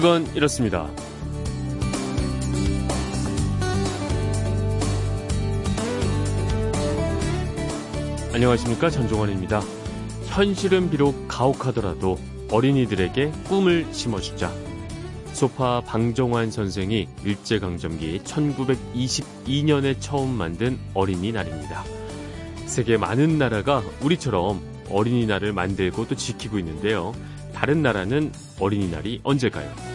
그건 이렇습니다. 안녕하십니까 전종원입니다. 현실은 비록 가혹하더라도 어린이들에게 꿈을 심어주자. 소파 방정환 선생이 일제강점기 1922년에 처음 만든 어린이날입니다. 세계 많은 나라가 우리처럼 어린이날을 만들고 또 지키고 있는데요. 다른 나라는 어린이날이 언제가요?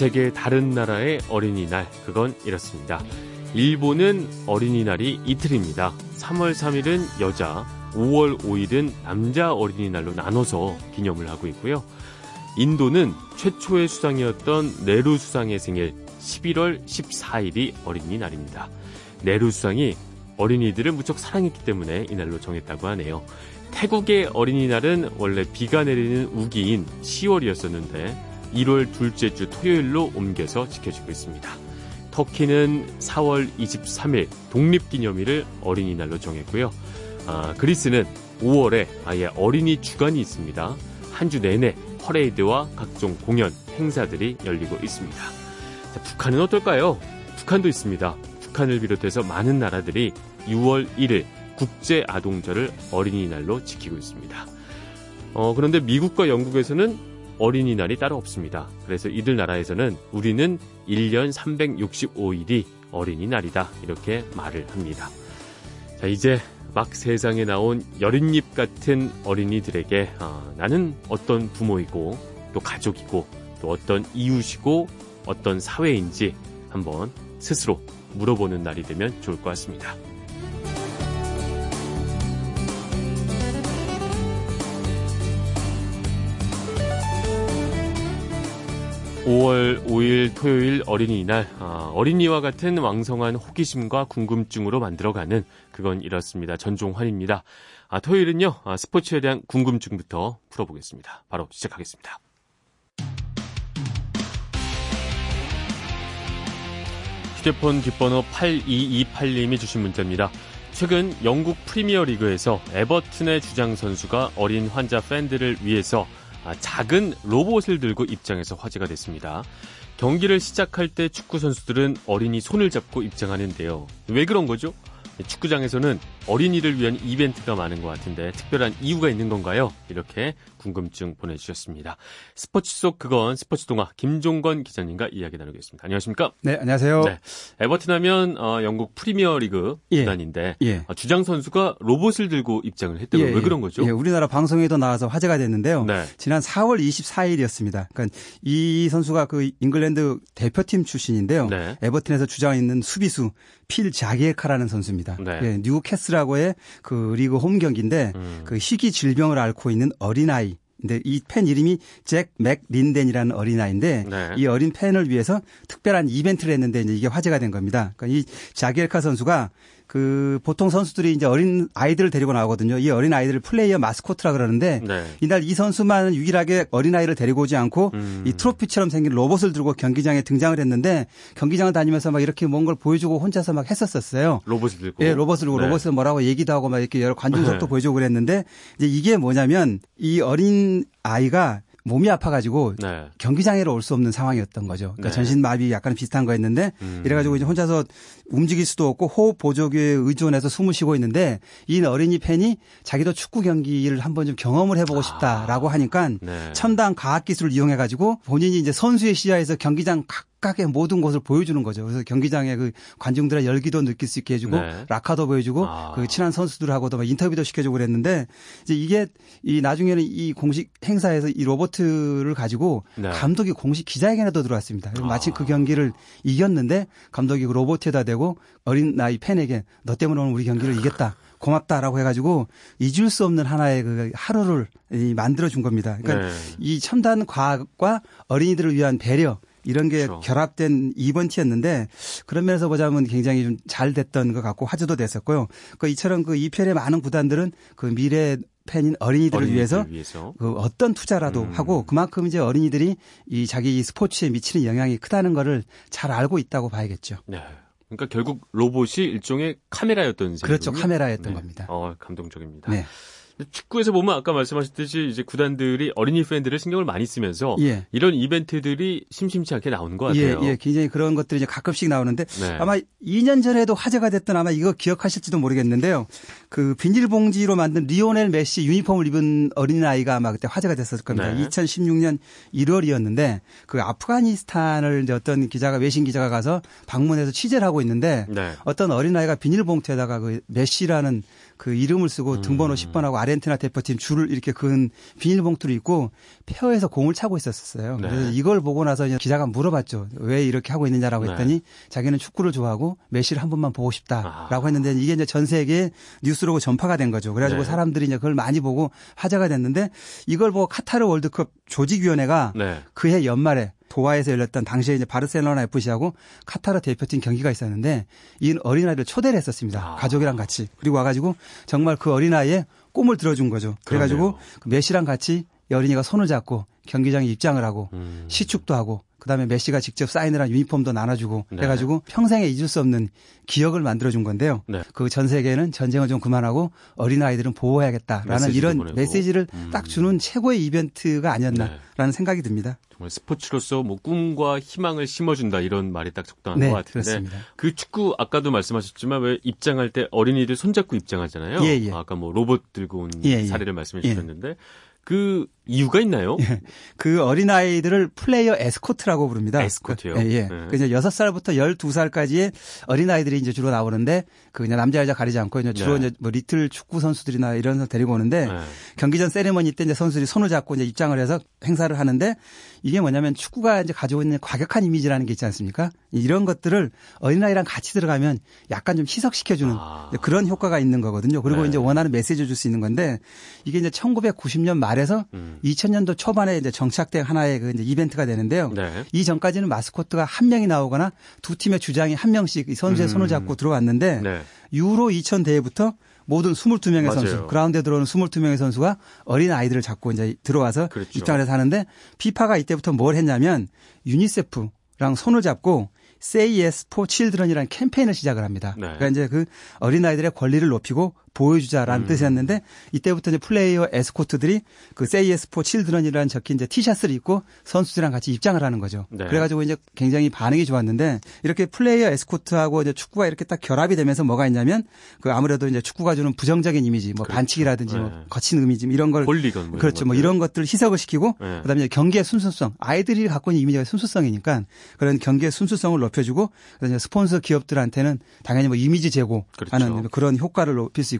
세계 다른 나라의 어린이날, 그건 이렇습니다. 일본은 어린이날이 이틀입니다. 3월 3일은 여자, 5월 5일은 남자 어린이날로 나눠서 기념을 하고 있고요. 인도는 최초의 수상이었던 네루 수상의 생일 11월 14일이 어린이날입니다. 네루 수상이 어린이들을 무척 사랑했기 때문에 이날로 정했다고 하네요. 태국의 어린이날은 원래 비가 내리는 우기인 10월이었었는데 1월 둘째 주 토요일로 옮겨서 지켜지고 있습니다. 터키는 4월 23일 독립기념일을 어린이날로 정했고요. 아, 그리스는 5월에 아예 어린이 주간이 있습니다. 한 주 내내 퍼레이드와 각종 공연, 행사들이 열리고 있습니다. 자, 북한은 어떨까요? 북한도 있습니다. 북한을 비롯해서 많은 나라들이 6월 1일 국제 아동절을 어린이날로 지키고 있습니다. 어, 그런데 미국과 영국에서는 어린이날이 따로 없습니다. 그래서 이들 나라에서는 우리는 1년 365일이 어린이날이다. 이렇게 말을 합니다. 자, 이제 막 세상에 나온 여린잎 같은 어린이들에게 아, 나는 어떤 부모이고 또 가족이고 또 어떤 이웃이고 어떤 사회인지 한번 스스로 물어보는 날이 되면 좋을 것 같습니다. 5월 5일 토요일 어린이날 아, 어린이와 같은 왕성한 호기심과 궁금증으로 만들어가는 그건 이렇습니다. 전종환입니다. 아, 토요일은요 아, 스포츠에 대한 궁금증부터 풀어보겠습니다. 바로 시작하겠습니다. 휴대폰 뒷번호 8228님이 주신 문자입니다. 최근 영국 프리미어리그에서 에버튼의 주장 선수가 어린 환자 팬들을 위해서 아, 작은 로봇을 들고 입장해서 화제가 됐습니다. 경기를 시작할 때 축구 선수들은 어린이 손을 잡고 입장하는데요. 왜 그런 거죠? 축구장에서는 어린이를 위한 이벤트가 많은 것 같은데 특별한 이유가 있는 건가요? 이렇게 궁금증 보내주셨습니다. 스포츠 속 그건 스포츠 동화 김종건 기자님과 이야기 나누겠습니다. 안녕하십니까? 네, 안녕하세요. 네, 에버튼 하면 어, 영국 프리미어리그 예. 구단인데 예. 어, 주장 선수가 로봇을 들고 입장을 했다고 예, 왜 그런 거죠? 예, 우리나라 방송에도 나와서 화제가 됐는데요. 네. 지난 4월 24일이었습니다. 그러니까 이 선수가 그 잉글랜드 대표팀 출신인데요. 네. 에버튼에서 주장 있는 수비수 필 자기엘카라는 선수입니다. 네. 예, 뉴캐슬 하고의 그 리그 홈 경기인데 음. 그 희귀 질병을 앓고 있는 어린아이 근데 이 팬 이름이 잭 맥린덴이라는 어린아이인데 네. 이 어린 팬을 위해서 특별한 이벤트를 했는데 이제 이게 화제가 된 겁니다. 그러니까 이 자기엘카 선수가 그 보통 선수들이 이제 어린 아이들을 데리고 나오거든요. 이 어린 아이들을 플레이어 마스코트라 그러는데 네. 이날 이 선수만 유일하게 어린 아이를 데리고 오지 않고 음. 이 트로피처럼 생긴 로봇을 들고 경기장에 등장을 했는데 경기장을 다니면서 막 이렇게 뭔 걸 보여주고 혼자서 막 했었었어요. 로봇을 들고. 예, 로봇을 들고 네. 로봇을 뭐라고 얘기도 하고 막 이렇게 여러 관중석도 네. 보여주고 그랬는데 이제 이게 뭐냐면 이 어린 아이가 몸이 아파가지고 네. 경기장에로 올 수 없는 상황이었던 거죠. 그러니까 네. 전신 마비 약간 비슷한 거였는데 음. 이래가지고 이제 혼자서 움직일 수도 없고 호흡 보조기에 의존해서 숨을 쉬고 있는데 이 어린이 팬이 자기도 축구 경기를 한번 좀 경험을 해보고 싶다라고 아. 하니까 네. 첨단 과학 기술을 이용해가지고 본인이 이제 선수의 시야에서 경기장 각 각각의 모든 것을 보여주는 거죠. 그래서 경기장에 그 관중들의 열기도 느낄 수 있게 해주고 네. 라카도 보여주고 아. 그 친한 선수들하고도 막 인터뷰도 시켜주고 그랬는데 이제 이게 이 나중에는 이 공식 행사에서 이 로버트를 가지고 네. 감독이 공식 기자회견에도 들어왔습니다. 그래서 마침 그 아. 경기를 이겼는데 감독이 그 로버트에다 대고 어린 나이 팬에게 너 때문에 오늘 우리 경기를 이겼다. 고맙다라고 해가지고 잊을 수 없는 하나의 그 하루를 만들어 준 겁니다. 그러니까 네. 이 첨단 과학과 어린이들을 위한 배려 이런 게 그렇죠. 결합된 이번티였는데 그런 면에서 보자면 굉장히 좀 잘 됐던 것 같고 화제도 됐었고요. 그 이처럼 그 이편의 많은 구단들은 그 미래 팬인 어린이들을, 어린이들을 위해서, 위해서, 그 어떤 투자라도 음. 하고 그만큼 이제 어린이들이 이 자기 스포츠에 미치는 영향이 크다는 거를 잘 알고 있다고 봐야겠죠. 네. 그러니까 결국 로봇이 일종의 카메라였던 셈이군요. 그렇죠. 카메라였던 네. 겁니다. 어, 감동적입니다. 네. 축구에서 보면 아까 말씀하셨듯이 이제 구단들이 어린이 팬들을 신경을 많이 쓰면서 예. 이런 이벤트들이 심심치 않게 나오는 것 예, 같아요. 예, 예. 굉장히 그런 것들이 이제 가끔씩 나오는데 네. 아마 2년 전에도 화제가 됐던 아마 이거 기억하실지도 모르겠는데요. 그 비닐봉지로 만든 리오넬 메시 유니폼을 입은 어린아이가 아마 그때 화제가 됐었을 겁니다. 네. 2016년 1월이었는데 그 아프가니스탄을 이제 어떤 기자가 외신 기자가 가서 방문해서 취재를 하고 있는데 네. 어떤 어린아이가 비닐봉투에다가 그 메시라는 그 이름을 쓰고 음. 등번호 10번하고 아르헨티나 대표팀 줄을 이렇게 근 비닐봉투를 입고 페어에서 공을 차고 있었어요. 네. 그래서 이걸 보고 나서 기자가 물어봤죠. 왜 이렇게 하고 있느냐라고 네. 했더니 네. 자기는 축구를 좋아하고 메시를 한 번만 보고 싶다라고 아. 했는데 이게 이제 전 세계에 뉴스로 전파가 된 거죠. 그래가지고 네. 사람들이 이제 그걸 많이 보고 화제가 됐는데 이걸 보고 카타르 월드컵 조직위원회가 네. 그해 연말에 도하에서 열렸던 당시에 이제 바르셀로나 FC하고 카타르 대표팀 경기가 있었는데 이 어린아이를 초대를 했었습니다. 아. 가족이랑 같이. 그리고 와가지고 정말 그 어린아이의 꿈을 들어준 거죠. 그래가지고 그 메시랑 같이 어린이가 손을 잡고 경기장에 입장을 하고 음. 시축도 하고 그다음에 메시가 직접 사인을 한 유니폼도 나눠주고 네. 해가지고 평생에 잊을 수 없는 기억을 만들어준 건데요. 네. 그전 세계는 전쟁을 좀 그만하고 어린 아이들은 보호해야겠다라는 이런 보내고. 메시지를 음. 딱 주는 최고의 이벤트가 아니었나라는 네. 생각이 듭니다. 정말 스포츠로서 뭐 꿈과 희망을 심어준다 이런 말이 딱 적당한 네, 것 같은데 그렇습니다. 그 축구 아까도 말씀하셨지만 왜 입장할 때 어린이들 손잡고 입장하잖아요. 예, 예. 아까 뭐 로봇 들고 온 예, 예. 사례를 말씀해 주셨는데 예. 그 이유가 있나요? 예. 그 어린아이들을 플레이어 에스코트라고 부릅니다. 에스코트요? 그, 예, 예. 네. 그 이제 6살부터 12살까지의 어린아이들이 이제 주로 나오는데 그 그냥 남자 여자 가리지 않고 이제 주로 네. 이제 뭐 리틀 축구 선수들이나 이런 서 데리고 오는데 네. 경기전 세레머니 때 이제 선수들이 손을 잡고 이제 입장을 해서 행사를 하는데 이게 뭐냐면 축구가 이제 가지고 있는 과격한 이미지라는 게 있지 않습니까? 이런 것들을 어린아이랑 같이 들어가면 약간 좀 희석시켜주는 아. 그런 효과가 있는 거거든요. 그리고 네. 이제 원하는 메시지를 줄 수 있는 건데 이게 이제 1990년 말에서 음. 2000년도 초반에 이제 정착된 하나의 그 이제 이벤트가 되는데요. 네. 이 전까지는 마스코트가 한 명이 나오거나 두 팀의 주장이 한 명씩 선수의 음. 손을 잡고 들어왔는데 네. 유로 2000 대회부터 모든 22명의 맞아요. 선수, 그라운드에 들어오는 22명의 선수가 어린 아이들을 잡고 이제 들어와서 그렇죠. 입장을 해서 하는데 피파가 이때부터 뭘 했냐면 유니세프랑 손을 잡고 Say Yes for Children이라는 캠페인을 시작을 합니다. 네. 그러니까 이제 그 어린아이들의 권리를 높이고 보여주자라는 음. 뜻이었는데 이때부터 이제 플레이어 에스코트들이 그 Yes for Children이라는 적힌 이제 티셔츠를 입고 선수들이랑 같이 입장을 하는 거죠. 네. 그래가지고 이제 굉장히 반응이 좋았는데 이렇게 플레이어 에스코트하고 이제 축구가 이렇게 딱 결합이 되면서 뭐가 있냐면 그 아무래도 이제 축구가 주는 부정적인 이미지, 뭐 그렇죠. 반칙이라든지 뭐 네. 뭐 거친 이미지 이런 걸 뭐 그렇죠. 뭐 이런 것들을 희석을 시키고 네. 그다음에 경기의 순수성 아이들이 갖고 있는 이미지가 순수성이니까 그런 경기의 순수성을 높여주고 그다음에 스폰서 기업들한테는 당연히 뭐 이미지 제고하는 그렇죠. 그런 효과를 높일 수 있고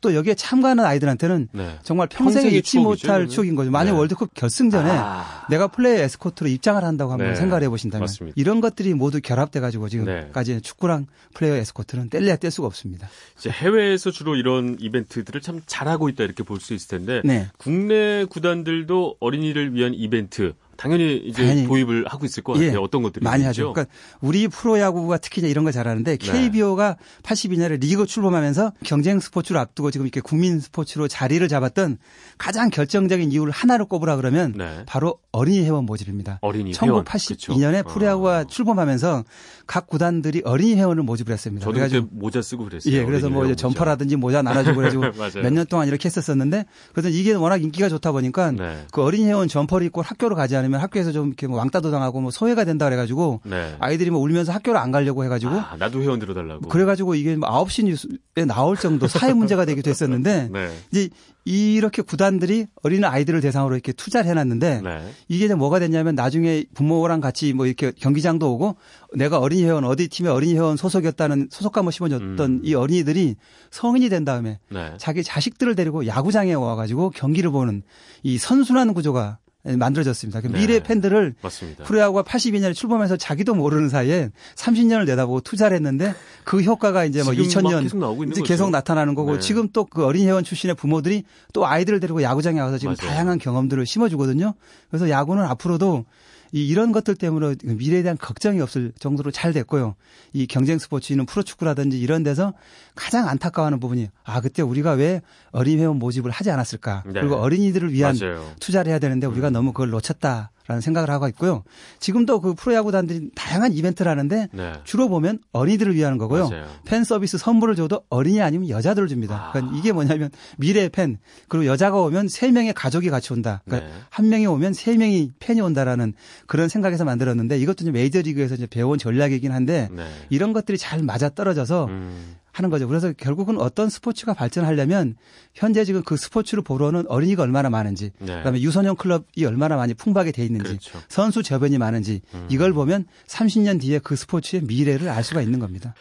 또 여기에 참가하는 아이들한테는 네. 정말 평생에 잊지 못할 추억인 거죠. 만약 네. 월드컵 결승전에 아. 내가 플레이 에스코트로 입장을 한다고 한번 네. 생각을 해보신다면 맞습니다. 이런 것들이 모두 결합돼 가지고 지금까지 네. 축구랑 플레이어 에스코트는 뗄래야 뗄 수가 없습니다. 이제 해외에서 주로 이런 이벤트들을 참 잘하고 있다 이렇게 볼 수 있을 텐데 네. 국내 구단들도 어린이를 위한 이벤트 당연히 이제 당연히. 도입을 하고 있을 것 같아요. 예, 어떤 것들이 많이 하죠. 그러니까 우리 프로야구가 특히 이런 걸 잘하는데 KBO가 82년에 리그 출범하면서 경쟁 스포츠를 앞두고 지금 이렇게 국민 스포츠로 자리를 잡았던 가장 결정적인 이유를 하나로 꼽으라 그러면 네. 바로 어린이 회원 모집입니다. 어린이 1982년에 프로야구가 어. 출범하면서 각 구단들이 어린이 회원을 모집을 했습니다. 저도 그때 모자 쓰고 그랬어요. 예, 그래서 뭐 이제 점퍼라든지 모자 나눠주고 그래가지고 몇 년 동안 이렇게 했었었는데 그래서 이게 워낙 인기가 좋다 보니까 네. 그 어린이 회원 점퍼를 입고 학교로 가지 않으면 학교에서 좀 이렇게 뭐 왕따도 당하고 뭐 소외가 된다 그래가지고 네. 아이들이 뭐 울면서 학교를 안 가려고 해가지고 아, 나도 회원 들어달라고. 그래가지고 이게 뭐 9시 뉴스에 나올 정도 사회 문제가 되기도 했었는데 네. 이제 이렇게 구단들이 어린 아이들을 대상으로 이렇게 투자를 해놨는데 네. 이게 이제 뭐가 됐냐면 나중에 부모랑 같이 뭐 이렇게 경기장도 오고 내가 어린이 회원 어디 팀의 어린이 회원 소속이었다는 소속감을 심어줬던 음. 이 어린이들이 성인이 된 다음에 네. 자기 자식들을 데리고 야구장에 와가지고 경기를 보는 이 선순환 구조가 만들어졌습니다. 그 네. 미래 팬들을 맞습니다. 프로야구가 82년에 출범해서 자기도 모르는 사이에 30년을 내다보고 투자를 했는데 그 효과가 이제 뭐 2000년 계속, 이제 계속 나타나는 거고 네. 지금 또 그 어린 이 회원 출신의 부모들이 또 아이들을 데리고 야구장에 와서 지금 맞아요. 다양한 경험들을 심어주거든요. 그래서 야구는 앞으로도 이 이런 것들 때문에 미래에 대한 걱정이 없을 정도로 잘 됐고요. 이 경쟁 스포츠는 프로축구라든지 이런 데서 가장 안타까워하는 부분이 아 그때 우리가 왜 어린 회원 모집을 하지 않았을까? 네. 그리고 어린이들을 위한 맞아요. 투자를 해야 되는데 우리가 음. 너무 그걸 놓쳤다. 라는 생각을 하고 있고요. 지금도 그 프로야구단들이 다양한 이벤트를 하는데 네. 주로 보면 어린이들을 위한 거고요. 맞아요. 팬 서비스 선물을 줘도 어린이 아니면 여자들을 줍니다. 아. 그러니까 이게 뭐냐면 미래의 팬 그리고 여자가 오면 세 명의 가족이 같이 온다. 그러니까 네. 한 명이 오면 세 명이 팬이 온다라는 그런 생각에서 만들었는데 이것도 이제 메이저리그에서 이제 배워온 전략이긴 한데 네. 이런 것들이 잘 맞아 떨어져서 음. 하는 거죠. 그래서 결국은 어떤 스포츠가 발전하려면 현재 지금 그 스포츠를 보러는 어린이가 얼마나 많은지, 네. 그다음에 유소년 클럽이 얼마나 많이 풍부하게 돼 있는지, 그렇죠. 선수 저변이 많은지 음. 이걸 보면 30년 뒤에 그 스포츠의 미래를 알 수가 있는 겁니다.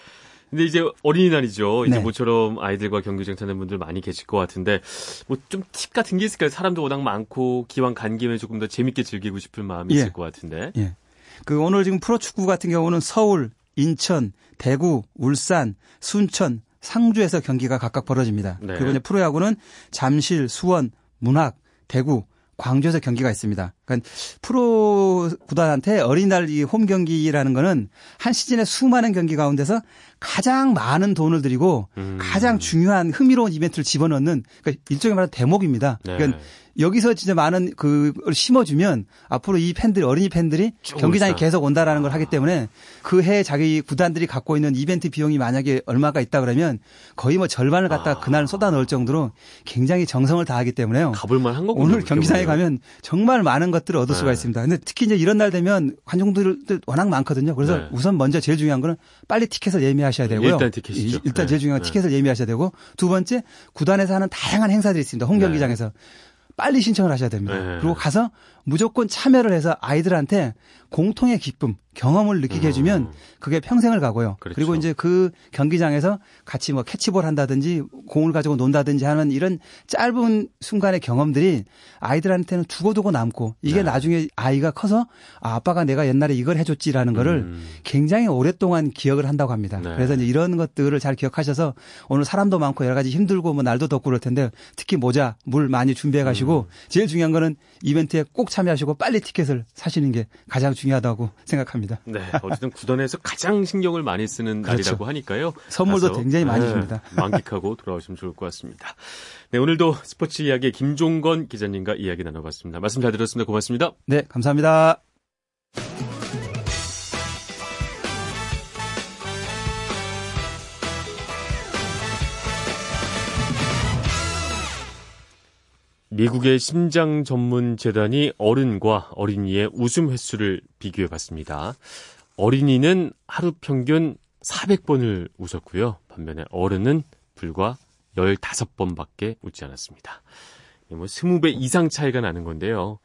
근데 이제 어린이날이죠. 이제 네. 모처럼 아이들과 경기장 찾는 분들 많이 계실 것 같은데 뭐 좀 팁 같은 게 있을까요? 사람도 워낙 많고 기왕 간 김에 조금 더 재밌게 즐기고 싶은 마음이 예. 있을 것 같은데. 예. 그 오늘 지금 프로축구 같은 경우는 서울, 인천, 대구, 울산, 순천, 상주에서 경기가 각각 벌어집니다. 네. 그리고 이제 프로야구는 잠실, 수원, 문학, 대구, 광주에서 경기가 있습니다. 그러니까 프로 구단한테 어린이날 이 홈 경기라는 거는 한 시즌에 수많은 경기 가운데서 가장 많은 돈을 들이고 음. 가장 중요한 흥미로운 이벤트를 집어넣는 그러니까 일종의 말하는 대목입니다. 네. 그러니까 여기서 진짜 많은 그걸 심어주면 앞으로 이 팬들 어린이 팬들이 경기장에 계속 온다라는 걸 하기 때문에 그 해 자기 구단들이 갖고 있는 이벤트 비용이 만약에 얼마가 있다 그러면 거의 뭐 절반을 갖다가 아. 그날 쏟아 넣을 정도로 굉장히 정성을 다하기 때문에요. 가볼만 한 거군요. 오늘 경기장에 가면 정말 많은 것 들을 얻을 네. 수가 있습니다. 근데 특히 이제 이런 날 되면 관중들 워낙 많거든요. 그래서 네. 우선 먼저 제일 중요한 거는 빨리 티켓을 예매하셔야 되고요. 일단 티켓이죠. 일단 제일 네. 중요한 건 네. 티켓을 예매하셔야 되고 두 번째 구단에서 하는 다양한 행사들이 있습니다. 홈 경기장에서. 네. 빨리 신청을 하셔야 됩니다. 네. 그리고 가서 무조건 참여를 해서 아이들한테 공통의 기쁨, 경험을 느끼게 해주면 음. 그게 평생을 가고요. 그렇죠. 그리고 이제 그 경기장에서 같이 뭐 캐치볼 한다든지 공을 가지고 논다든지 하는 이런 짧은 순간의 경험들이 아이들한테는 두고두고 남고 이게 네. 나중에 아이가 커서 아, 아빠가 내가 옛날에 이걸 해줬지라는 거를 음. 굉장히 오랫동안 기억을 한다고 합니다. 네. 그래서 이제 이런 것들을 잘 기억하셔서 오늘 사람도 많고 여러 가지 힘들고 뭐 날도 덥고 그럴 텐데 특히 모자, 물 많이 준비해 가시고 음. 제일 중요한 거는 이벤트에 꼭 참여하시고 빨리 티켓을 사시는 게 가장 중요하다고 생각합니다. 네. 어쨌든 구단에서 가장 신경을 많이 쓰는 그렇죠. 날이라고 하니까요. 선물도 굉장히 많이 네, 줍니다. 만끽하고 돌아오시면 좋을 것 같습니다. 네, 오늘도 스포츠 이야기 김종건 기자님과 이야기 나눠봤습니다. 말씀 잘 들었습니다. 고맙습니다. 네, 감사합니다. 미국의 심장 전문 재단이 어른과 어린이의 웃음 횟수를 비교해 봤습니다. 어린이는 하루 평균 400번을 웃었고요. 반면에 어른은 불과 15번밖에 웃지 않았습니다. 뭐 20배 이상 차이가 나는 건데요.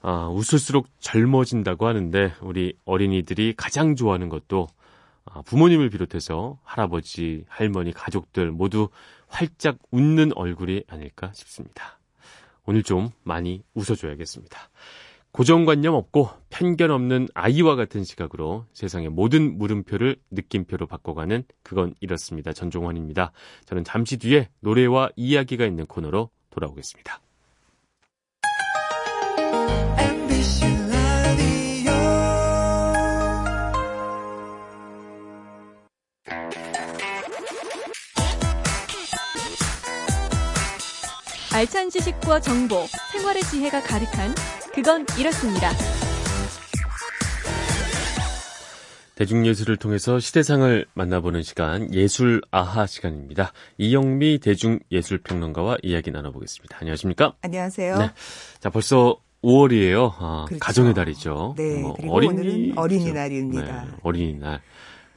아, 웃을수록 젊어진다고 하는데 우리 어린이들이 가장 좋아하는 것도 아, 부모님을 비롯해서 할아버지, 할머니, 가족들 모두 활짝 웃는 얼굴이 아닐까 싶습니다. 오늘 좀 많이 웃어줘야겠습니다. 고정관념 없고 편견 없는 아이와 같은 시각으로 세상의 모든 물음표를 느낌표로 바꿔가는 그건 이렇습니다. 전종환입니다. 저는 잠시 뒤에 노래와 이야기가 있는 코너로 돌아오겠습니다. 알찬 지식과 정보, 생활의 지혜가 가득한 그건 이렇습니다. 대중예술을 통해서 시대상을 만나보는 시간 예술 아하 시간입니다. 이영미 대중예술평론가와 이야기 나눠보겠습니다. 안녕하십니까? 안녕하세요. 네. 자 벌써 5월이에요. 아, 그렇죠. 가정의 달이죠. 네. 어, 그리고 어린이, 오늘은 어린이날입니다. 네, 어린이날.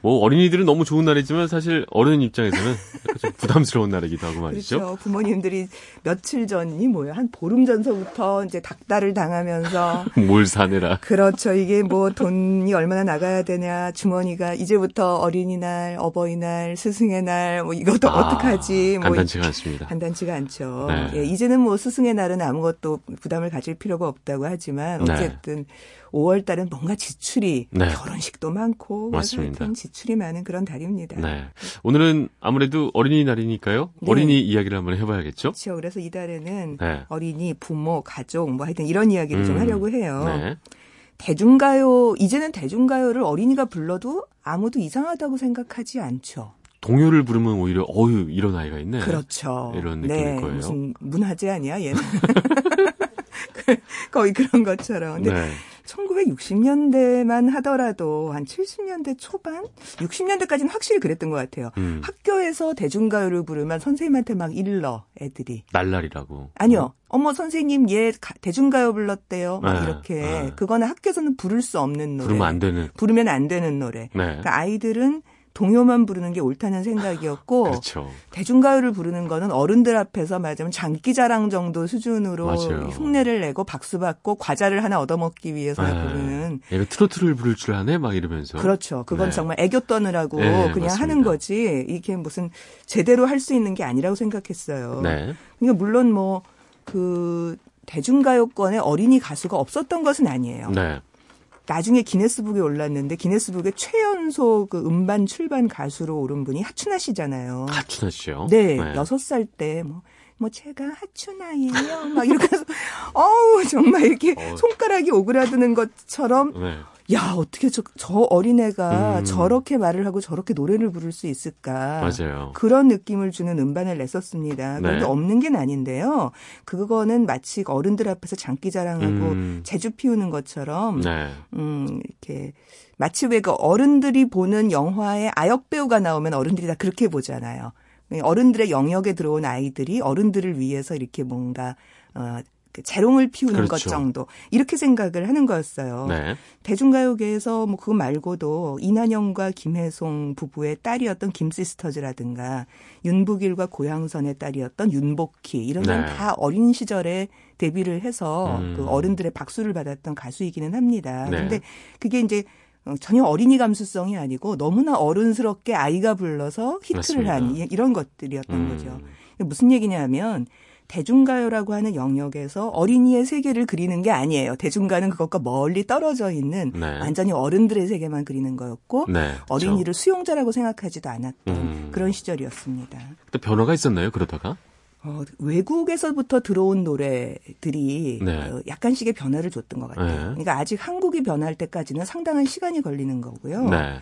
뭐 어린이들은 너무 좋은 날이지만 사실 어른 입장에서는 좀 부담스러운 날이기도 하고 말이죠. 그렇죠. 부모님들이 며칠 전이 뭐예요? 한 보름 전서부터 이제 닭달을 당하면서 뭘 사내라. 그렇죠. 이게 뭐 돈이 얼마나 나가야 되냐. 주머니가 이제부터 어린이날, 어버이날, 스승의 날 뭐 이것도 아, 어떡하지? 뭐 간단치가 않습니다. 간단치가 않죠. 네. 예, 이제는 뭐 스승의 날은 아무것도 부담을 가질 필요가 없다고 하지만 네. 어쨌든 네. 5월 달은 뭔가 지출이 네. 결혼식도 많고 맞습니다. 지출이 많은 그런 달입니다. 네. 오늘은 아무래도 어린이날이니까요. 네. 어린이 이야기를 한번 해봐야겠죠. 그렇죠. 그래서 이달에는 네. 어린이, 부모, 가족 뭐 하여튼 이런 이야기를 음, 좀 하려고 해요. 네. 대중가요 이제는 대중가요를 어린이가 불러도 아무도 이상하다고 생각하지 않죠. 동요를 부르면 오히려 어유 이런 아이가 있네. 그렇죠. 이런 느낌일 네, 거예요. 무슨 문화재 아니야 얘는. 거의 그런 것처럼. 근데 네. 1960년대만 하더라도 한 70년대 초반, 60년대까지는 확실히 그랬던 것 같아요. 음. 학교에서 대중가요를 부르면 선생님한테 막 일러 애들이. 날라리라고. 아니요. 어. 어머 선생님 얘 대중가요 불렀대요. 막 네. 이렇게. 네. 그거는 학교에서는 부를 수 없는 노래. 부르면 안 되는. 부르면 안 되는 노래. 네. 그러니까 아이들은 동요만 부르는 게 옳다는 생각이었고 그렇죠. 대중가요를 부르는 거는 어른들 앞에서 말하자면 장기자랑 정도 수준으로 맞아요. 흉내를 내고 박수 받고 과자를 하나 얻어먹기 위해서 네. 부르는 얘가 트로트를 부를 줄 아네 막 이러면서 그렇죠. 그건 네. 정말 애교 떠느라고 네, 그냥 맞습니다. 하는 거지 이게 무슨 제대로 할 수 있는 게 아니라고 생각했어요. 네. 그러니까 물론 뭐그 대중가요권에 어린이 가수가 없었던 것은 아니에요. 네. 나중에 기네스북에 올랐는데 기네스북에 최연소 그 음반 출반 가수로 오른 분이 하춘아 씨잖아요. 하춘아 씨요? 네, 여섯 네. 살때 뭐. 뭐 제가 하춘아예요. 막 이렇게 해서 어우 정말 이렇게 어. 손가락이 오그라드는 것처럼 네. 야 어떻게 저, 저 어린애가 음. 저렇게 말을 하고 저렇게 노래를 부를 수 있을까 맞아요. 그런 느낌을 주는 음반을 냈었습니다. 그런데 네. 없는 게 아닌데요. 그거는 마치 어른들 앞에서 장기자랑하고 음. 재주 피우는 것처럼 네. 음 이렇게 마치 왜 그 어른들이 보는 영화에 아역 배우가 나오면 어른들이 다 그렇게 보잖아요. 어른들의 영역에 들어온 아이들이 어른들을 위해서 이렇게 뭔가 어, 그 재롱을 피우는 그렇죠. 것 정도 이렇게 생각을 하는 거였어요. 네. 대중가요계에서 뭐 그거 말고도 이난영과 김혜송 부부의 딸이었던 김시스터즈라든가 윤복일과 고향선의 딸이었던 윤복희 이런 네. 다 어린 시절에 데뷔를 해서 음. 그 어른들의 박수를 받았던 가수이기는 합니다. 네. 근데 그게 이제 어, 전혀 어린이 감수성이 아니고 너무나 어른스럽게 아이가 불러서 히트를. 한 이런 것들이었던 음. 거죠. 무슨 얘기냐면 대중가요라고 하는 영역에서 어린이의 세계를 그리는 게 아니에요. 대중가는 그것과 멀리 떨어져 있는 네. 완전히 어른들의 세계만 그리는 거였고 네, 어린이를 그렇죠. 수용자라고 생각하지도 않았던 음. 그런 시절이었습니다. 또 변화가 있었나요? 그러다가? 어, 외국에서부터 들어온 노래들이 네. 어, 약간씩의 변화를 줬던 것 같아요. 네. 그러니까 아직 한국이 변할 때까지는 상당한 시간이 걸리는 거고요. 네.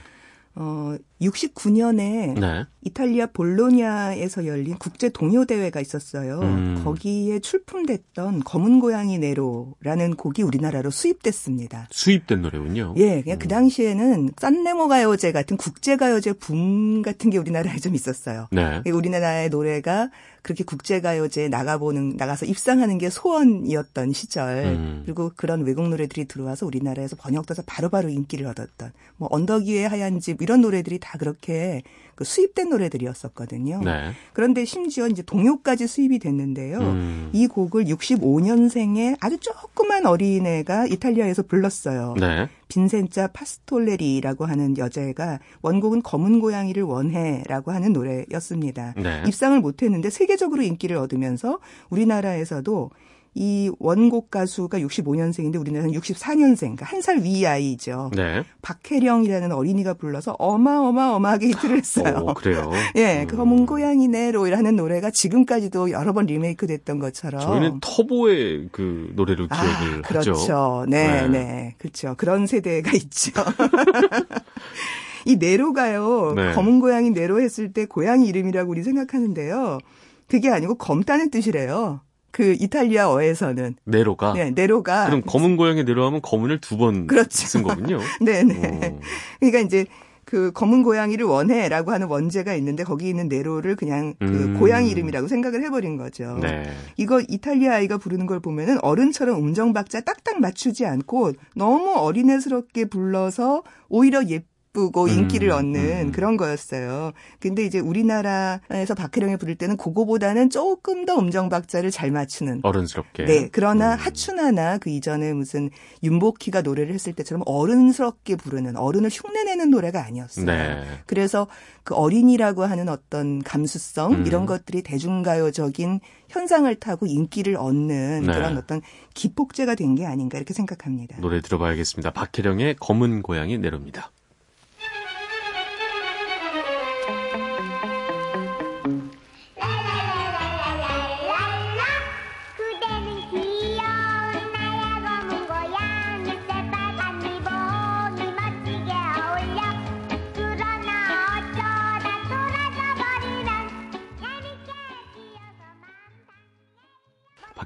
어, 69년에 네. 이탈리아 볼로냐에서 열린 국제 동요 대회가 있었어요. 음. 거기에 출품됐던 검은 고양이 네로라는 곡이 우리나라로 수입됐습니다. 수입된 노래군요. 예, 그냥 음. 그 당시에는 썬네모 가요제 같은 국제 가요제 붐 같은 게 우리나라에 좀 있었어요. 네. 우리나라의 노래가 그렇게 국제 가요제에 나가보는 나가서 입상하는 게 소원이었던 시절 음. 그리고 그런 외국 노래들이 들어와서 우리나라에서 번역돼서 바로바로 인기를 얻었던 뭐 언덕 위의 하얀 집 이런 노래들이 다 그렇게 그 수입된 노래 들이었었거든요. 네. 그런데 심지어 이제 동요까지 수입이 됐는데요. 음. 이 곡을 65년생의 아주 조그만 어린애가 이탈리아에서 불렀어요. 네. 빈센자 파스톨레리라고 하는 여자애가 원곡은 검은 고양이를 원해라고 하는 노래였습니다. 네. 입상을 못했는데 세계적으로 인기를 얻으면서 우리나라에서도 이 원곡 가수가 65년생인데 우리나라는 64년생, 그러니까 한 살 위 아이죠. 네. 박혜령이라는 어린이가 불러서 어마어마어마하게 히트를 했어요. 오, 그래요? 예, 그 검은 고양이네로라는 노래가 지금까지도 여러 번 리메이크 됐던 것처럼. 저희는 터보의 그 노래로 아, 기억을 아, 그렇죠. 하죠. 네, 네, 네, 그렇죠. 그런 세대가 있죠. 이 네로가요. 네. 검은 고양이 네로 했을 때 고양이 이름이라고 우리 생각하는데요. 그게 아니고 검다는 뜻이래요. 그 이탈리아어에서는 네로가 네, 네로가 그럼 검은 고양이 네로하면 검은을 두 번 쓴 그렇죠. 거군요. 네, 네. 그러니까 이제 그 검은 고양이를 원해라고 하는 원제가 있는데 거기 있는 네로를 그냥 그 음. 고양이 이름이라고 생각을 해버린 거죠. 네. 이거 이탈리아 아이가 부르는 걸 보면은 어른처럼 음정 박자 딱딱 맞추지 않고 너무 어린애스럽게 불러서 오히려 예 예쁘고 음, 인기를 얻는 음. 그런 거였어요. 근데 이제 우리나라에서 박혜령이 부를 때는 그거보다는 조금 더 음정 박자를 잘 맞추는 어른스럽게. 네. 그러나 음. 하춘아나 그 이전에 무슨 윤복희가 노래를 했을 때처럼 어른스럽게 부르는 어른을 흉내내는 노래가 아니었어요. 네. 그래서 그 어린이라고 하는 어떤 감수성 음. 이런 것들이 대중가요적인 현상을 타고 인기를 얻는 네. 그런 어떤 기폭제가 된 게 아닌가 이렇게 생각합니다. 노래 들어봐야겠습니다. 박혜령의 검은 고양이 내려옵니다.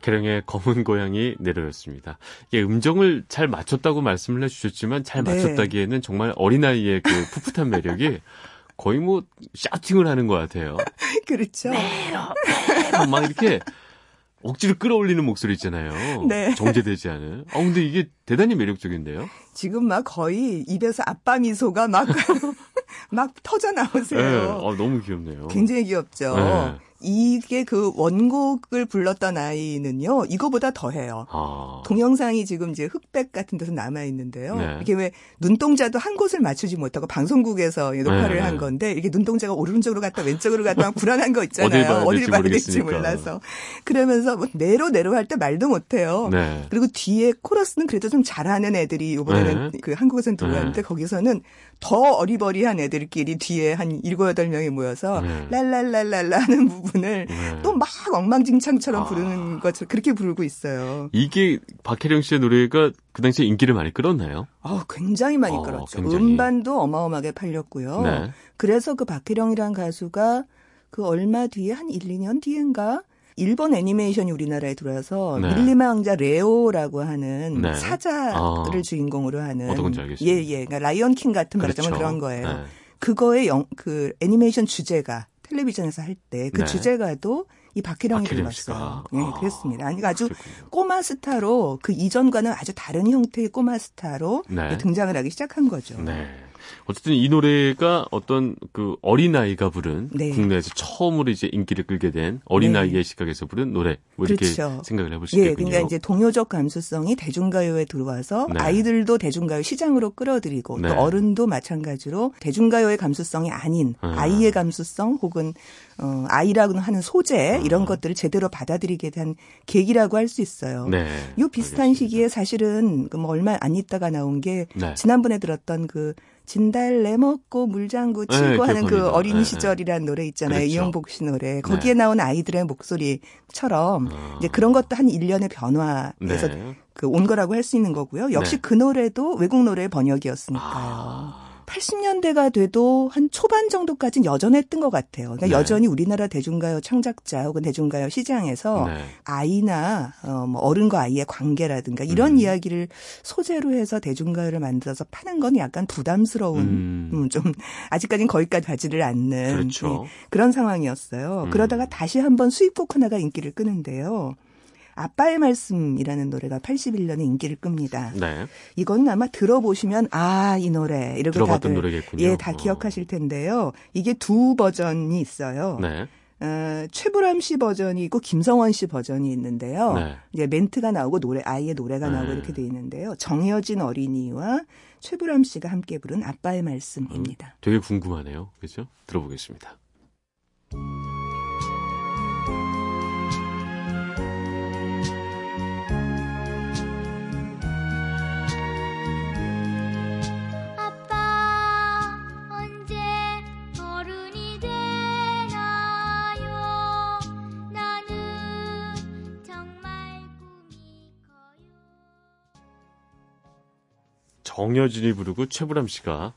박혜령의 검은 고양이 내려였습니다. 이게 음정을 잘 맞췄다고 말씀을 해주셨지만 잘 네. 맞췄다기에는 네. 정말 어린아이의 그 풋풋한 매력이 거의 뭐 샤팅을 하는 것 같아요. 그렇죠. 내려, 내려 막 이렇게 억지로 끌어올리는 목소리 있잖아요. 네. 정제되지 않은. 아 근데 이게 대단히 매력적인데요. 지금 막 거의 입에서 아빠 미소가 막 막 터져 나오세요. 네. 아, 너무 귀엽네요. 굉장히 귀엽죠. 네. 이게 그 원곡을 불렀던 아이는요, 이거보다 더해요. 아. 동영상이 지금 이제 흑백 같은 데서 남아 있는데요. 네. 이게 왜 눈동자도 한 곳을 맞추지 못하고 방송국에서 녹화를 네. 한 건데 이게 눈동자가 오른쪽으로 갔다 왼쪽으로 갔다 불안한 거 있잖아요. 어딜 봐야, 될지 몰라서 그러면서 뭐 내로 내로 할 때 말도 못해요. 네. 그리고 뒤에 코러스는 그래도 좀 잘하는 애들이 이번에는 네. 그 한국에서는 들어왔는데 네. 거기서는 더 어리버리한 애들끼리 뒤에 한 일곱 여덟 명이 모여서 네. 랄랄랄랄라 하는 부분을 네. 또막 엉망진창처럼 아. 부르는 것처럼 그렇게 부르고 있어요. 이게 박혜령 씨의 노래가 그 당시에 인기를 많이 끌었나요? 아, 굉장히 많이 어, 끌었죠. 굉장히. 음반도 어마어마하게 팔렸고요. 네. 그래서 그 박혜령이라는 가수가 그 얼마 뒤에 한 1, 2년 뒤엔가 일본 애니메이션이 우리나라에 들어와서 네. 밀리마 왕자 레오라고 하는 네. 사자를 아, 주인공으로 하는 알겠습니다. 예, 예. 그러니까 라이언 킹 같은 그렇죠. 말하자면 그런 거예요. 네. 그거의 영, 그 애니메이션 주제가 텔레비전에서 할 때그 네. 주제가도 이 박혜령이 불렀어요. 네, 아, 그랬습니다. 아니 아주 그렇군요. 꼬마 스타로 그 이전과는 아주 다른 형태의 꼬마 스타로 네. 등장을 하기 시작한 거죠. 네. 어쨌든 이 노래가 어떤 그 어린아이가 부른 네. 국내에서 처음으로 이제 인기를 끌게 된 어린아이의 네. 시각에서 부른 노래 뭐 이렇게 그렇죠. 생각을 해볼 수 예, 있겠군요. 그러니까 이제 동요적 감수성이 대중가요에 들어와서 네. 아이들도 대중가요 시장으로 끌어들이고 또 네. 어른도 마찬가지로 대중가요의 감수성이 아닌 아. 아이의 감수성 혹은 어, 아이라고 하는 소재 이런 아. 것들을 제대로 받아들이게 된 계기라고 할 수 있어요. 네. 요 비슷한 알겠습니다. 시기에 사실은 그뭐 얼마 안 있다가 나온 게 네. 지난번에 들었던 그 진달래 먹고 물장구 네, 치고 네, 하는 그 어린 네, 시절이라는 노래 있잖아요. 그렇죠. 이영복 씨 노래. 거기에 네. 나온 아이들의 목소리처럼 아. 이제 그런 것도 한 일련의 변화에서 네. 그온 거라고 할 수 있는 거고요. 역시 네. 그 노래도 외국 노래의 번역이었으니까요. 아. 80년대가 돼도 한 초반 정도까지는 여전했던 것 같아요. 그러니까 네. 여전히 우리나라 대중가요 창작자 혹은 대중가요 시장에서 네. 아이나 어, 뭐 어른과 아이의 관계라든가 이런 음. 이야기를 소재로 해서 대중가요를 만들어서 파는 건 약간 부담스러운 음. 음, 좀 아직까지는 거기까지 가지를 않는 그렇죠. 네, 그런 상황이었어요. 음. 그러다가 다시 한번 수입곡 하나가 인기를 끄는데요. 아빠의 말씀이라는 노래가 81년에 인기를 끕니다. 네. 이건 아마 들어보시면 아 이 노래 이렇게 다들 노래겠군요. 예, 다 어. 기억하실 텐데요. 이게 두 버전이 있어요. 네. 어, 최불암 씨 버전이 있고 김성원 씨 버전이 있는데요. 네. 이제 멘트가 나오고 노래 아이의 노래가 나오고 네. 이렇게 돼 있는데요. 정여진 어린이와 최불암 씨가 함께 부른 아빠의 말씀입니다. 음, 되게 궁금하네요. 그렇죠? 들어보겠습니다. 정여진이 부르고 최불암 씨가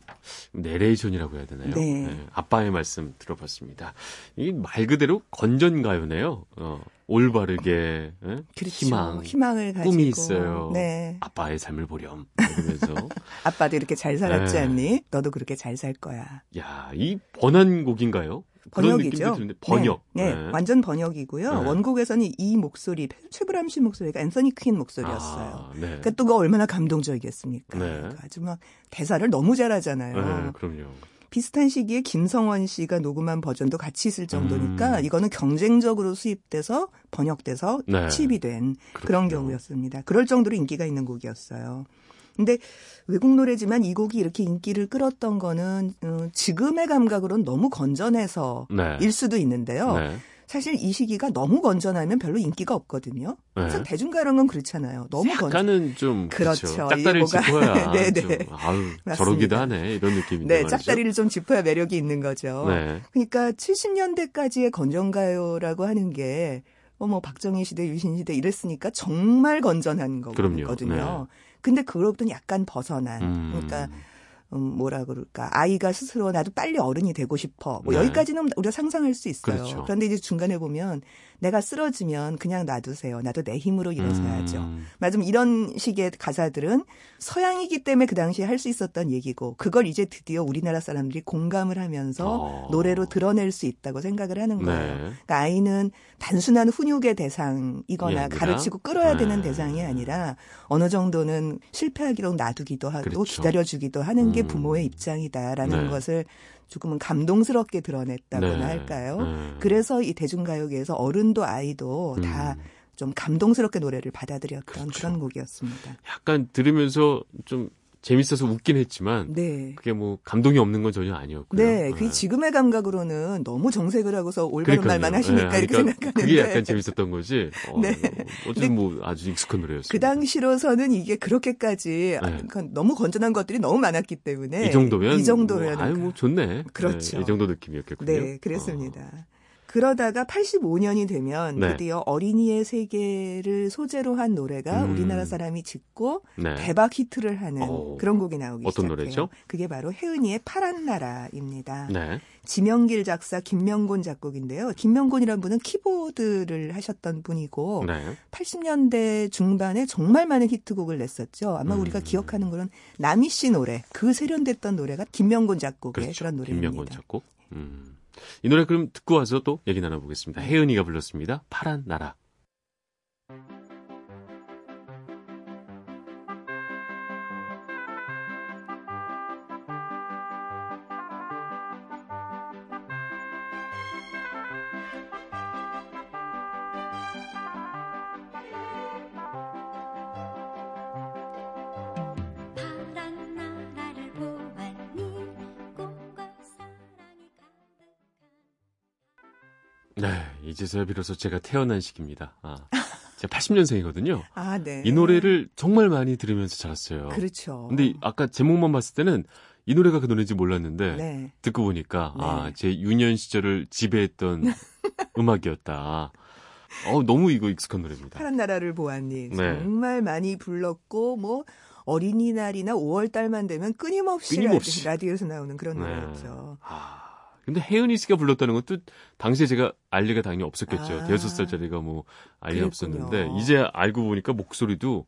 내레이션이라고 해야 되나요? 네. 네. 아빠의 말씀 들어봤습니다. 이말 그대로 건전가요네요. 어, 올바르게 예? 그렇죠. 희망, 희망을 가지고 꿈이 있어요. 네. 아빠의 삶을 보렴 이러면서 아빠도 이렇게 잘 살았지 네. 않니? 너도 그렇게 잘 살 거야. 야, 이 번안 곡인가요? 번역이죠. 번역. 네, 네. 네, 완전 번역이고요. 네. 원곡에서는 이 목소리, 최불암 씨 목소리가 앤서니 퀸 목소리였어요. 아, 네. 그러니까 또 그 얼마나 감동적이겠습니까? 네. 그러니까 아주 막 대사를 너무 잘하잖아요. 네, 그럼요. 비슷한 시기에 김성원 씨가 녹음한 버전도 같이 있을 정도니까 음. 이거는 경쟁적으로 수입돼서 번역돼서 네. 칩이 된 그렇군요. 그런 경우였습니다. 그럴 정도로 인기가 있는 곡이었어요. 근데 외국 노래지만 이 곡이 이렇게 인기를 끌었던 거는 어, 지금의 감각으로는 너무 건전해서일 네. 수도 있는데요. 네. 사실 이 시기가 너무 건전하면 별로 인기가 없거든요. 네. 항상 대중가요는 건 그렇잖아요. 너무 건전. 약간은 좀 그렇죠. 그렇죠. 짝다리를 짚어야 네네. 좀, 아유 저러기도 하네 이런 느낌인데. 네, 말이죠. 짝다리를 좀 짚어야 매력이 있는 거죠. 네. 그러니까 70년대까지의 건전가요라고 하는 게 어뭐 박정희 시대, 유신 시대 이랬으니까 정말 건전한 거거든요. 네. 근데 그로부터는 약간 벗어난 음. 그러니까 음, 뭐라 그럴까 아이가 스스로 나도 빨리 어른이 되고 싶어 뭐 네. 여기까지는 우리가 상상할 수 있어요. 그렇죠. 그런데 이제 중간에 보면 내가 쓰러지면 그냥 놔두세요. 나도 내 힘으로 일어서야죠. 음. 맞으면 이런 식의 가사들은 서양이기 때문에 그 당시에 할 수 있었던 얘기고 그걸 이제 드디어 우리나라 사람들이 공감을 하면서 어. 노래로 드러낼 수 있다고 생각을 하는 거예요. 네. 그러니까 아이는 단순한 훈육의 대상이거나 예, 가르치고 끌어야 네. 되는 대상이 아니라 어느 정도는 실패하기로 놔두기도 하고 그렇죠. 기다려주기도 하는 게 음. 부모의 입장이다라는 네. 것을 조금은 감동스럽게 드러냈다고나 네. 할까요? 네. 그래서 이 대중가요계에서 어른도 아이도 음. 다좀 감동스럽게 노래를 받아들였던 그렇죠. 그런 곡이었습니다. 약간 들으면서 좀 재밌어서 웃긴 했지만 네. 그게 뭐 감동이 없는 건 전혀 아니었고요. 네, 그게 네. 지금의 감각으로는 너무 정색을 하고서 올바른 그러니까요. 말만 하시니까 네, 이렇게 그러니까 생각하는데 그게 약간 재밌었던 거지. 어, 네. 어쨌든 뭐 아주 익숙한 노래였어요. 그 당시로서는 이게 그렇게까지 네. 너무 건전한 것들이 너무 많았기 때문에 이 정도면 이 정도면 뭐, 아유 뭐 좋네. 그렇죠. 네, 이 정도 느낌이었겠군요. 네, 그랬습니다. 어. 그러다가 85년이 되면 네. 드디어 어린이의 세계를 소재로 한 노래가 음. 우리나라 사람이 짓고 네. 대박 히트를 하는 오. 그런 곡이 나오기 어떤 시작해요. 노래죠? 그게 바로 혜은이의 파란 나라입니다. 네. 지명길 작사 김명곤 작곡인데요. 김명곤이라는 분은 키보드를 하셨던 분이고 네. 80년대 중반에 정말 많은 히트곡을 냈었죠. 아마 음. 우리가 기억하는 거는 남희 씨 노래, 그 세련됐던 노래가 김명곤 작곡의 그렇죠. 그런 노래입니다. 김명곤 작곡. 음. 이 노래 그럼 듣고 와서 또 얘기 나눠보겠습니다. 혜은이가 불렀습니다. 파란 나라. 네, 이제서야 비로소 제가 태어난 시기입니다. 아, 제가 80년생이거든요. 아, 네. 이 노래를 정말 많이 들으면서 자랐어요. 그렇죠. 근데 아까 제목만 봤을 때는 이 노래가 그 노래인지 몰랐는데 네. 듣고 보니까 네. 아, 제 유년 시절을 지배했던 음악이었다. 어, 너무 이거 익숙한 노래입니다. 파란 나라를 보았니. 네. 정말 많이 불렀고 뭐 어린이날이나 5월 달만 되면 끊임없이, 끊임없이. 라디오에서 나오는 그런 네. 노래였죠. 아. 근데 혜은이 씨가 불렀다는 것도 당시에 제가 알 리가 당연히 없었겠죠. 아. 대여섯 살짜리가 뭐 알리 없었는데 이제 알고 보니까 목소리도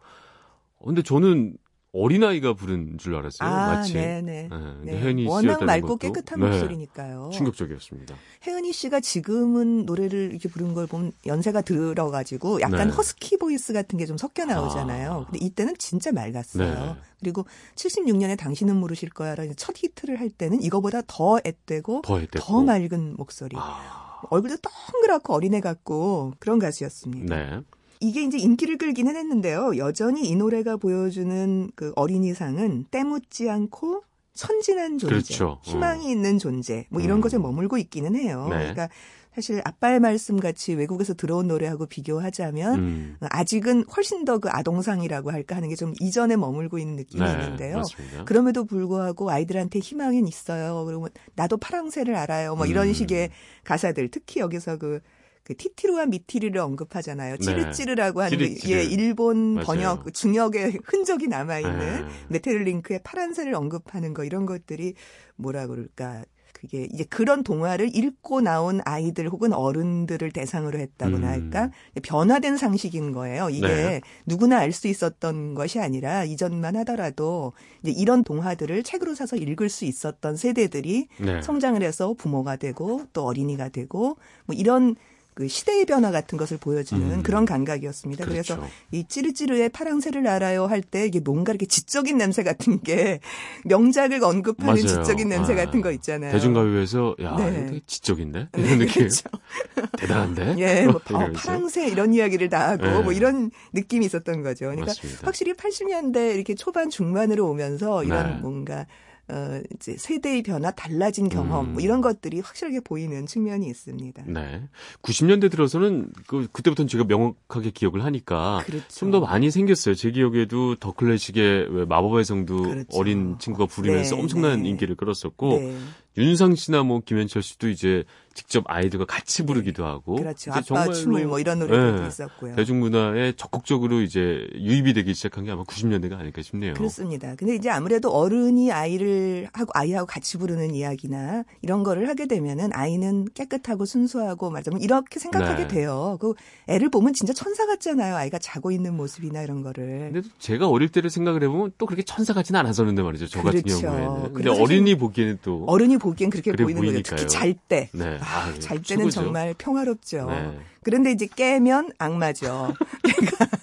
어, 근데 저는 어린아이가 부른 줄 알았어요. 아, 마치. 네네. 네. 네. 혜은이 워낙 맑고 깨끗한 네. 목소리니까요. 충격적이었습니다. 혜은이 씨가 지금은 노래를 이렇게 부른 걸 보면 연세가 들어가지고 약간 네. husky voice 같은 게 좀 섞여 나오잖아요. 아. 근데 이때는 진짜 맑았어요. 네. 그리고 76년에 당신은 모르실 거야라는 첫 히트를 할 때는 이거보다 더 앳되고 더, 앳되고. 더 맑은 목소리. 아. 얼굴도 동그랗고 어린애 같고 그런 가수였습니다. 네. 이게 이제 인기를 끌긴 했는데요. 여전히 이 노래가 보여주는 그 어린이상은 때묻지 않고 선진한 존재, 그렇죠. 희망이 음. 있는 존재, 뭐 이런 음. 것에 머물고 있기는 해요. 네. 그러니까 사실 아빠의 말씀 같이 외국에서 들어온 노래하고 비교하자면 음. 아직은 훨씬 더 그 아동상이라고 할까 하는 게 좀 이전에 머물고 있는 느낌이 네, 있는데요. 맞습니다. 그럼에도 불구하고 아이들한테 희망은 있어요. 그리고 나도 파랑새를 알아요. 뭐 이런 음. 식의 가사들 특히 여기서 그 그 티티루와 미티리를 언급하잖아요. 네. 찌르찌르라고 하는 그, 찌르찌르. 예, 일본 맞아요. 번역 그 중역의 흔적이 남아 있는 네. 메테를링크의 파란새를 언급하는 거 이런 것들이 뭐라 그럴까 그게 이제 그런 동화를 읽고 나온 아이들 혹은 어른들을 대상으로 했다고나 음. 할까 변화된 상식인 거예요. 이게 네. 누구나 알 수 있었던 것이 아니라 이전만 하더라도 이제 이런 동화들을 책으로 사서 읽을 수 있었던 세대들이 네. 성장을 해서 부모가 되고 또 어린이가 되고 뭐 이런 그 시대의 변화 같은 것을 보여주는 음. 그런 감각이었습니다. 그렇죠. 그래서 이 찌르찌르의 파랑새를 알아요 할 때 이게 뭔가 이렇게 지적인 냄새 같은 게 명작을 언급하는 맞아요. 지적인 냄새 아. 같은 거 있잖아요. 대중가요에서 야 네. 되게 지적인데 네, 이런 네, 느낌. 그렇죠. 대단한데. 예, 뭐 어, 파랑새 이런 이야기를 다 하고 네. 뭐 이런 느낌이 있었던 거죠. 그러니까 맞습니다. 확실히 80년대 이렇게 초반 중반으로 오면서 이런 네. 뭔가 어, 이제 세대의 변화, 달라진 경험, 음. 뭐 이런 것들이 확실하게 보이는 측면이 있습니다. 네. 90년대 들어서는 그, 그때부터는 제가 명확하게 기억을 하니까 그렇죠. 좀더 많이 생겼어요. 제 기억에도 더 클래식의 마법의 성도 그렇죠. 어린 친구가 부르면서 네, 엄청난 네. 인기를 끌었었고, 네. 윤상 씨나 뭐 김현철 씨도 이제 직접 아이들과 같이 부르기도 하고 그렇죠. 아빠 춤을 뭐 이런 노래도 네, 있었고요. 대중문화에 적극적으로 이제 유입이 되기 시작한 게 아마 90년대가 아닐까 싶네요. 그렇습니다. 근데 이제 아무래도 어른이 아이를 하고 아이하고 같이 부르는 이야기나 이런 거를 하게 되면은 아이는 깨끗하고 순수하고 말하자면 이렇게 생각하게 네. 돼요. 그 애를 보면 진짜 천사 같잖아요. 아이가 자고 있는 모습이나 이런 거를. 근데 제가 어릴 때를 생각을 해보면 또 그렇게 천사 같지는 않았었는데 말이죠. 저 그렇죠. 같은 경우에는. 근데 어린이 보기에는 또 어른이 보기엔 그렇게 보이는 거예요. 특히 잘 때. 네. 아, 아, 잘 때는 최고죠. 정말 평화롭죠. 네. 그런데 이제 깨면 악마죠. 그러니까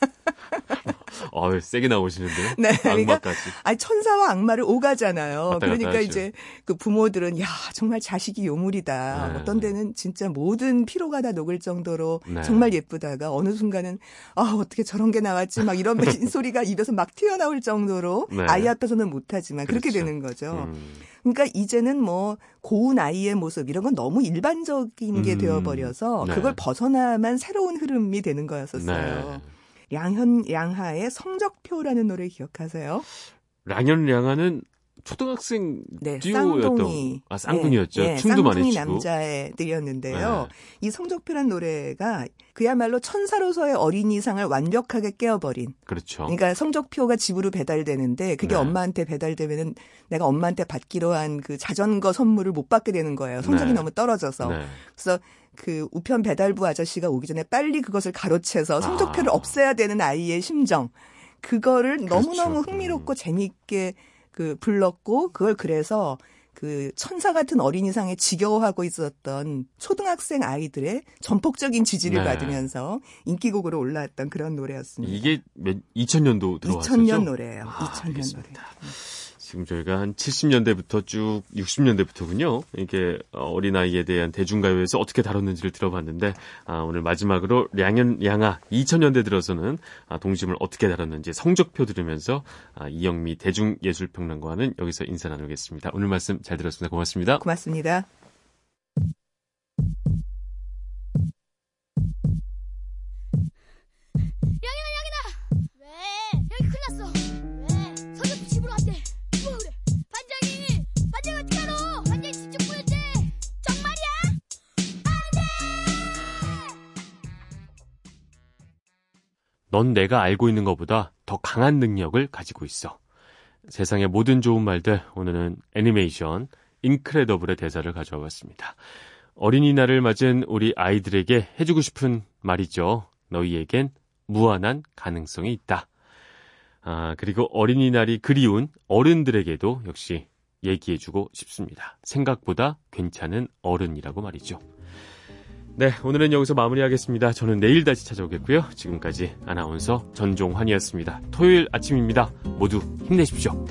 어, 세게 나오시는데요. 네. 그러니까 악마까지. 아니 천사와 악마를 오가잖아요. 그러니까 이제 그 부모들은 야 정말 자식이 요물이다. 네. 어떤 데는 진짜 모든 피로가 다 녹을 정도로 네. 정말 예쁘다가 어느 순간은 아 어떻게 저런 게 나왔지 막 이런 소리가 입에서 막 튀어나올 정도로 네. 아이 앞에서는 못하지만 그렇죠. 그렇게 되는 거죠. 음. 그러니까 이제는 뭐 고운 아이의 모습 이런 건 너무 일반적인 게 음. 되어버려서 네. 그걸 벗어나만 새로운 흐름이 되는 거였었어요. 네. 양현 양하의 성적표라는 노래 기억하세요? 양현 양하는 초등학생 네, 듀오였던 쌍둥이. 아 쌍둥이였죠. 네, 네, 춤도 많이 추고. 남자애들이었는데요. 네. 이 성적표란 노래가 그야말로 천사로서의 어린이상을 완벽하게 깨어버린. 그렇죠. 그러니까 성적표가 집으로 배달되는데 그게 네. 엄마한테 배달되면은 내가 엄마한테 받기로 한 그 자전거 선물을 못 받게 되는 거예요. 성적이 네. 너무 떨어져서. 네. 그래서 그 우편 배달부 아저씨가 오기 전에 빨리 그것을 가로채서 성적표를 아. 없애야 되는 아이의 심정. 그거를 그렇죠. 너무너무 흥미롭고 음. 재미있게 그 불렀고 그걸 그래서 그 천사 같은 어린이상에 지겨워하고 있었던 초등학생 아이들의 전폭적인 지지를 네. 받으면서 인기곡으로 올라왔던 그런 노래였습니다. 이게 몇 2000년도 들어왔었죠? 2000년 노래예요. 아, 2000년 알겠습니다. 노래. 지금 저희가 한 70년대부터 쭉 60년대부터군요. 이게 어린아이에 대한 대중가요에서 어떻게 다뤘는지를 들어봤는데 아, 오늘 마지막으로 량현 양아 2000년대 들어서는 아, 동심을 어떻게 다뤘는지 성적표 들으면서 아, 이영미 대중예술평론가와는 여기서 인사 나누겠습니다. 오늘 말씀 잘 들었습니다. 고맙습니다. 고맙습니다. 넌 내가 알고 있는 것보다 더 강한 능력을 가지고 있어. 세상의 모든 좋은 말들, 오늘은 애니메이션, 인크레더블의 대사를 가져와 봤습니다. 어린이날을 맞은 우리 아이들에게 해주고 싶은 말이죠. 너희에겐 무한한 가능성이 있다. 아, 그리고 어린이날이 그리운 어른들에게도 역시 얘기해주고 싶습니다. 생각보다 괜찮은 어른이라고 말이죠. 네, 오늘은 여기서 마무리하겠습니다. 저는 내일 다시 찾아오겠고요. 지금까지 아나운서 전종환이었습니다. 토요일 아침입니다. 모두 힘내십시오.